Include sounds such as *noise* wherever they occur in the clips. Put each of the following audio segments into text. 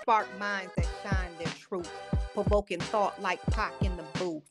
spark minds that shine their truth, provoking thought like Pac in the booth.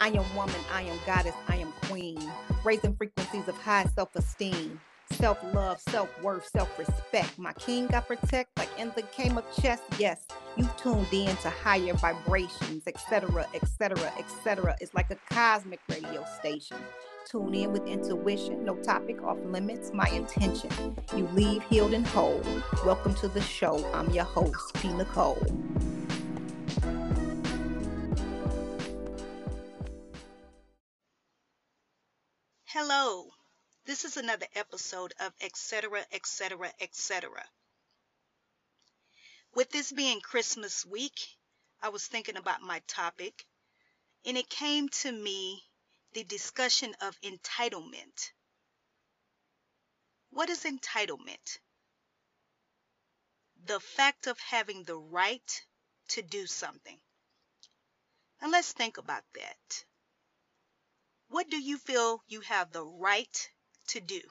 I am woman, I am goddess, I am queen, raising frequencies of high self esteem, self love, self worth, self respect. My king I protect, like in the game of chess. Yes, you tuned in to higher vibrations, etc., etc., etc. It's like a cosmic radio station. Tune in with intuition, no topic off limits, my intention. You leave healed and whole. Welcome to the show. I'm your host, P. Nicole. Hello, this is another episode of etc. etc. etc. With this being Christmas week, I was thinking about my topic, and it came to me the discussion of entitlement. What is entitlement? The fact of having the right to do something. And let's think about that. What do you feel you have the right to do?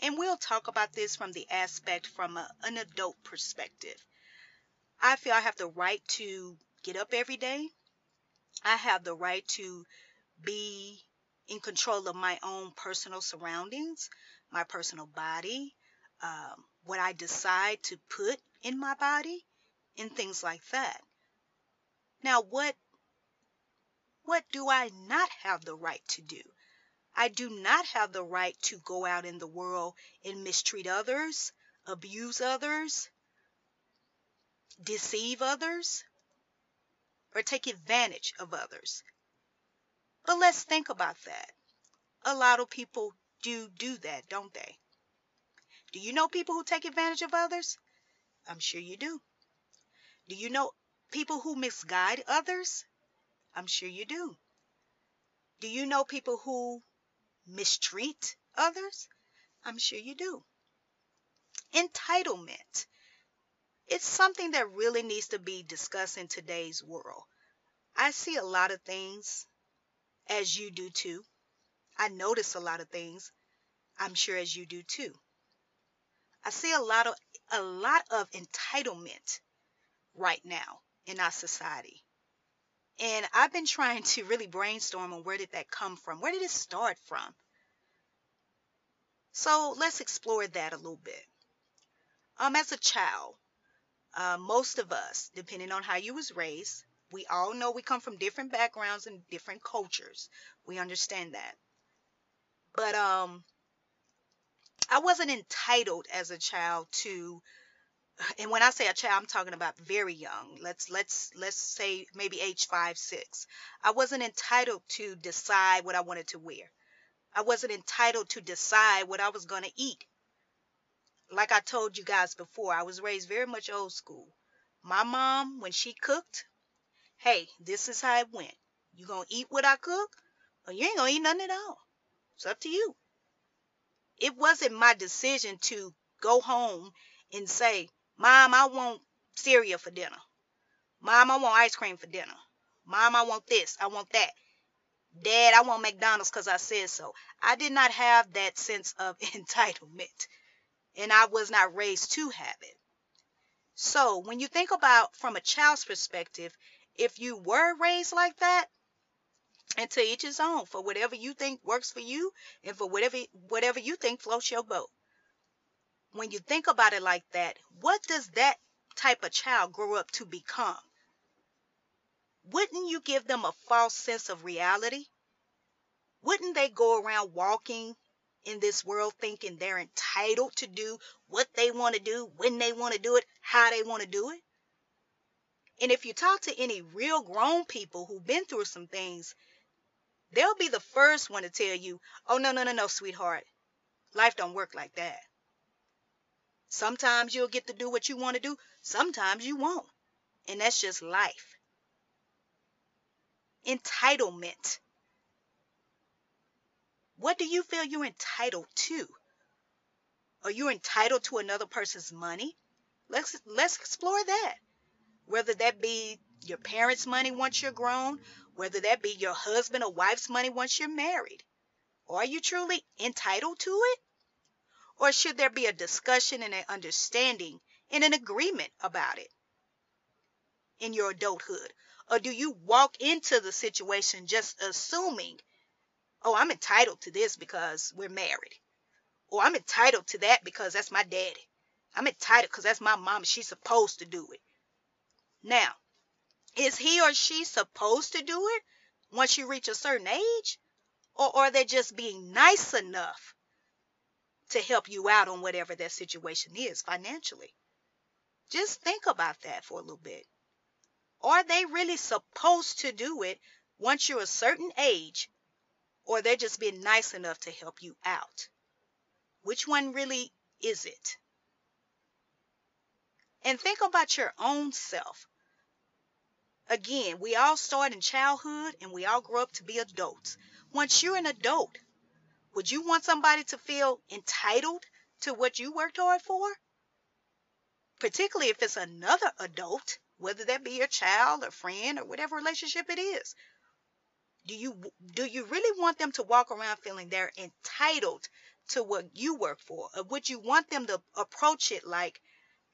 And we'll talk about this from the aspect from a, an adult perspective. I feel I have the right to get up every day. I have the right to be in control of my own personal surroundings, my personal body, um, what I decide to put in my body, and things like that. Now, what what do I not have the right to do? I do not have the right to go out in the world and mistreat others, abuse others, deceive others, or take advantage of others. But let's think about that. A lot of people do do that, don't they? Do you know people who take advantage of others? I'm sure you do. Do you know people who misguide others? I'm sure you do. Do you know people who mistreat others? I'm sure you do. Entitlement. It's something that really needs to be discussed in today's world. I see a lot of things as you do too. I notice a lot of things. I'm sure as you do too. I see a lot of a lot of entitlement right now in our society. And I've been trying to really brainstorm on where did that come from? Where did it start from? So let's explore that a little bit. Um, as a child, uh, most of us, depending on how you was raised, we all know we come from different backgrounds and different cultures. We understand that. But um I wasn't entitled as a child to and when I say a child, I'm talking about very young. Let's let's let's say maybe age five, six. I wasn't entitled to decide what I wanted to wear. I wasn't entitled to decide what I was gonna eat. Like I told you guys before, I was raised very much old school. My mom, when she cooked, hey, this is how it went. You gonna eat what I cook, or you ain't gonna eat nothing at all. It's up to you. It wasn't my decision to go home and say, Mom, I want cereal for dinner. Mom, I want ice cream for dinner. Mom, I want this. I want that. Dad, I want McDonald's because I said so. I did not have that sense of *laughs* entitlement. And I was not raised to have it. So when you think about from a child's perspective, if you were raised like that, and to each his own for whatever you think works for you and for whatever whatever you think floats your boat. When you think about it like that, what does that type of child grow up to become? Wouldn't you give them a false sense of reality? Wouldn't they go around walking in this world thinking they're entitled to do what they want to do, when they want to do it, how they want to do it? And if you talk to any real grown people who've been through some things, they'll be the first one to tell you, oh, no, no, no, no, sweetheart. Life don't work like that. Sometimes you'll get to do what you want to do, sometimes you won't. And that's just life. Entitlement. What do you feel you're entitled to? Are you entitled to another person's money? Let's let's explore that whether that be your parents' money once you're grown, whether that be your husband or wife's money once you're married. Are you truly entitled to it? Or should there be a discussion and an understanding in an agreement about it in your adulthood? Or do you walk into the situation just assuming, oh, I'm entitled to this because we're married? Or I'm entitled to that because that's my daddy. I'm entitled because that's my mom. She's supposed to do it. Now, is he or she supposed to do it once you reach a certain age? Or are they just being nice enough to help you out on whatever that situation is financially? Just think about that for a little bit. Are they really supposed to do it once you're a certain age? Or they're just being nice enough to help you out? Which one really is it? And think about your own self. Again, we all start in childhood and we all grow up to be adults. Once you're an adult, would you want somebody to feel entitled to what you worked hard for? Particularly if it's another adult, whether that be your child or friend or whatever relationship it is. Do you do you really want them to walk around feeling they're entitled to what you work for? Or would you want them to approach it like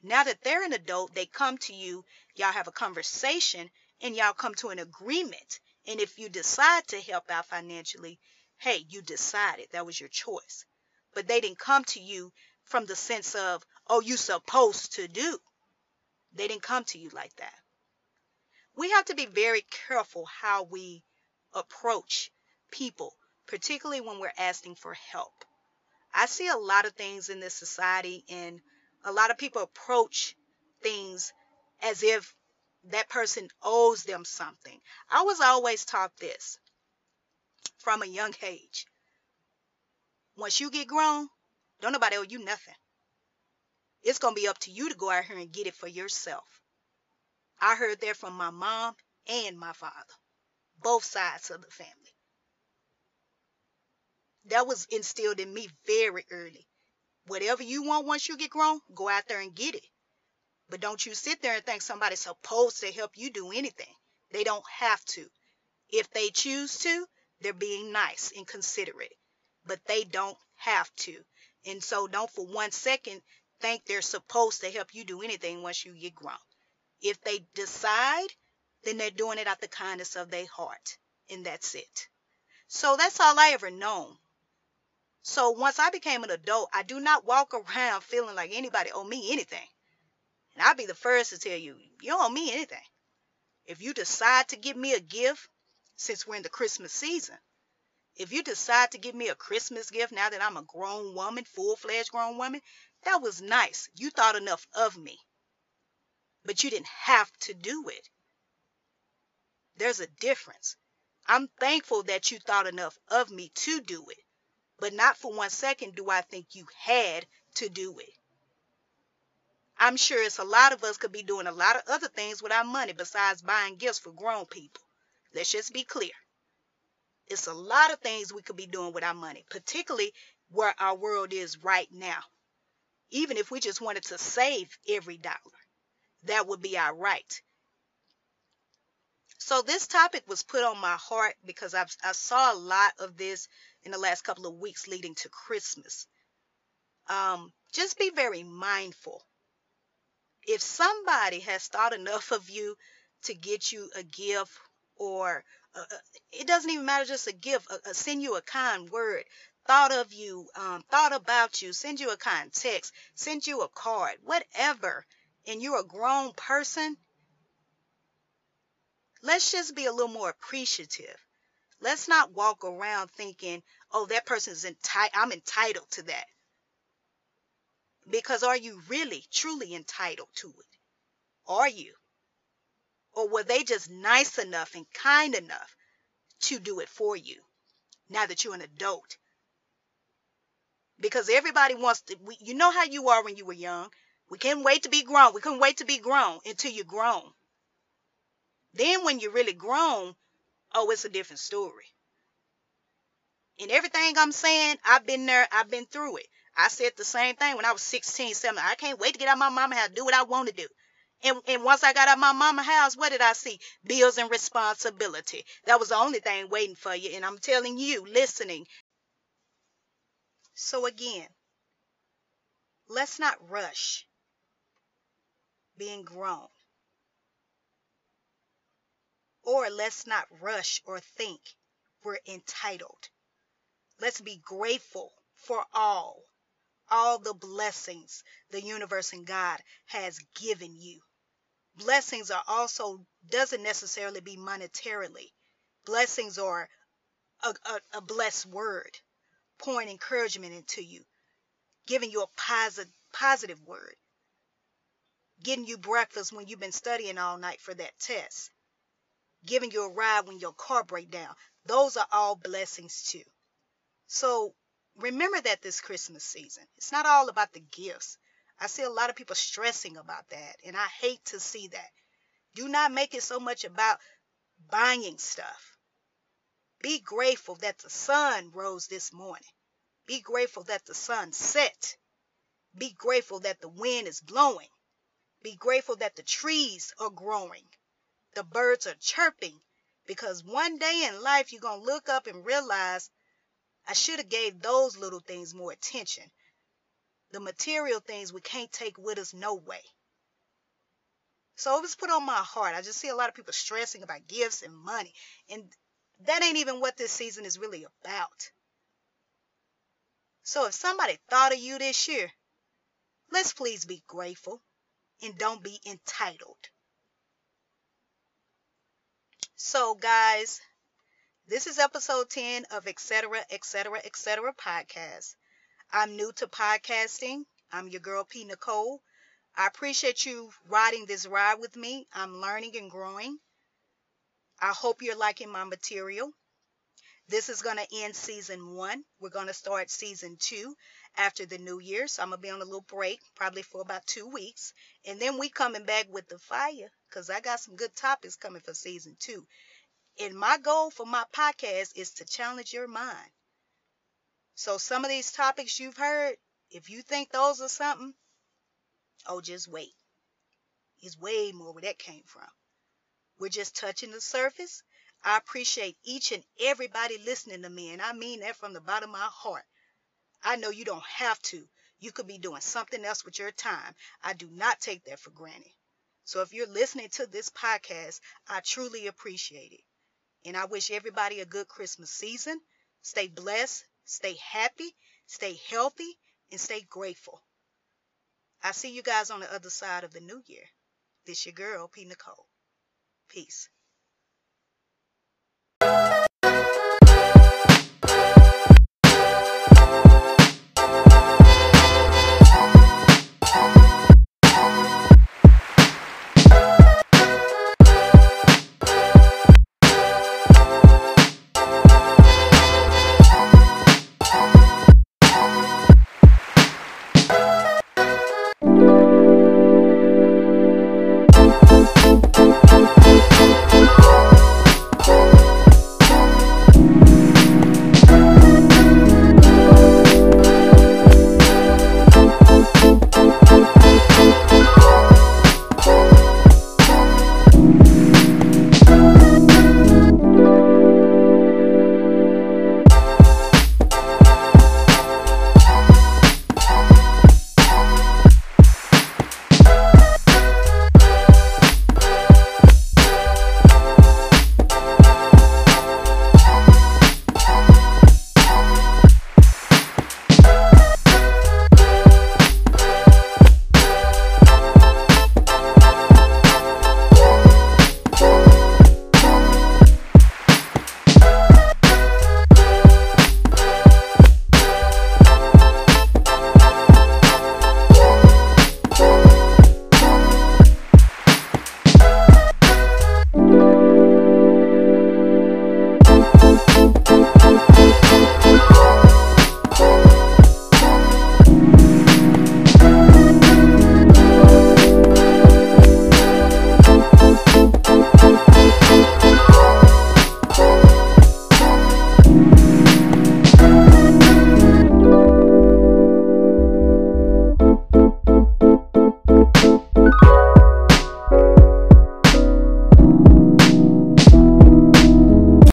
now that they're an adult, they come to you, y'all have a conversation, and y'all come to an agreement. And if you decide to help out financially, hey, you decided that was your choice. But they didn't come to you from the sense of, oh, you're supposed to do. They didn't come to you like that. We have to be very careful how we approach people, particularly when we're asking for help. I see a lot of things in this society and a lot of people approach things as if that person owes them something. I was always taught this from a young age. Once you get grown, don't nobody owe you nothing. It's going to be up to you to go out here and get it for yourself. I heard that from my mom and my father, both sides of the family. That was instilled in me very early. Whatever you want once you get grown, go out there and get it. But don't you sit there and think somebody's supposed to help you do anything. They don't have to. If they choose to, they're being nice and considerate. But they don't have to. And so don't for one second think they're supposed to help you do anything once you get grown. If they decide, then they're doing it out of the kindness of their heart. And that's it. So that's all I ever known. So once I became an adult, I do not walk *laughs* around feeling like anybody owe me anything. And I'll be the first to tell you, you don't owe me anything. If you decide to give me a gift, since we're in the Christmas season, if you decide to give me a Christmas gift now that I'm a grown woman, full fledged grown woman, that was nice. You thought enough of me. But you didn't have to do it. There's a difference. I'm thankful that you thought enough of me to do it. But not for one second do I think you had to do it. I'm sure it's a lot of us could be doing a lot of other things with our money besides buying gifts for grown people. Let's just be clear. It's a lot of things we could be doing with our money, particularly where our world is right now. Even if we just wanted to save every dollar, that would be our right. So this topic was put on my heart because I've, I saw a lot of this in the last couple of weeks leading to Christmas. Um, just be very mindful. If somebody has thought enough of you to get you a gift or uh, uh it doesn't even matter just a gift, uh, uh, send you a kind word, thought of you, um, thought about you, send you a kind text, send you a card, whatever, and you're a grown person, let's just be a little more appreciative. Let's not walk around thinking, oh, that person's entitled, I'm entitled to that. Because are you really, truly entitled to it? Are you? Or were they just nice enough and kind enough to do it for you now that you're an adult? Because everybody wants to, you know how you are when you were young. We can't wait to be grown. We couldn't wait to be grown until you're grown. Then when you're really grown, oh, it's a different story. And everything I'm saying, I've been there, I've been through it. I said the same thing when I was 16, 17. I can't wait to get out of my mama house, do what I want to do. And, and once I got out of my mama house, what did I see? Bills and responsibility. That was the only thing waiting for you. And I'm telling you, listening. So again, let's not rush. being grown. Or let's not rush or think we're entitled. Let's be grateful for all, all the blessings the universe and God has given you. Blessings are also, doesn't necessarily be monetarily. Blessings are a, a, a blessed word, pouring encouragement into you, giving you a positive, positive word, getting you breakfast when you've been studying all night for that test, giving you a ride when your car breaks down. Those are all blessings too. So remember that this Christmas season. It's not all about the gifts. I see a lot of people stressing about that, and I hate to see that. Do not make it so much about buying stuff. Be grateful that the sun rose this morning. Be grateful that the sun set. Be grateful that the wind is blowing. Be grateful that the trees are growing. The birds are chirping because one day in life you're going to look up and realize I should have gave those little things more attention. The material things we can't take with us no way. So it was put on my heart. I just see a lot of people stressing about gifts and money. And that ain't even what this season is really about. So if somebody thought of you this year, let's please be grateful and don't be entitled. So, guys, this is episode 10 of etc. etc. etc. podcast. I'm new to podcasting. I'm your girl P. Nicole. I appreciate you riding this ride with me. I'm learning and growing. I hope you're liking my material. This is going to end season one. We're going to start season two after the new year. So I'm going to be on a little break, probably for about two weeks. And then we coming back with the fire because I got some good topics coming for season two. And my goal for my podcast is to challenge your mind. So some of these topics you've heard, if you think those are something, oh, just wait. It's way more where that came from. We're just touching the surface. I appreciate each and everybody listening to me, and I mean that from the bottom of my heart. I know you don't have to. You could be doing something else with your time. I do not take that for granted. So if you're listening to this podcast, I truly appreciate it. And I wish everybody a good Christmas season. Stay blessed, stay happy, stay healthy, and stay grateful. I see you guys on the other side of the new year. This your girl, P. Nicole. Peace.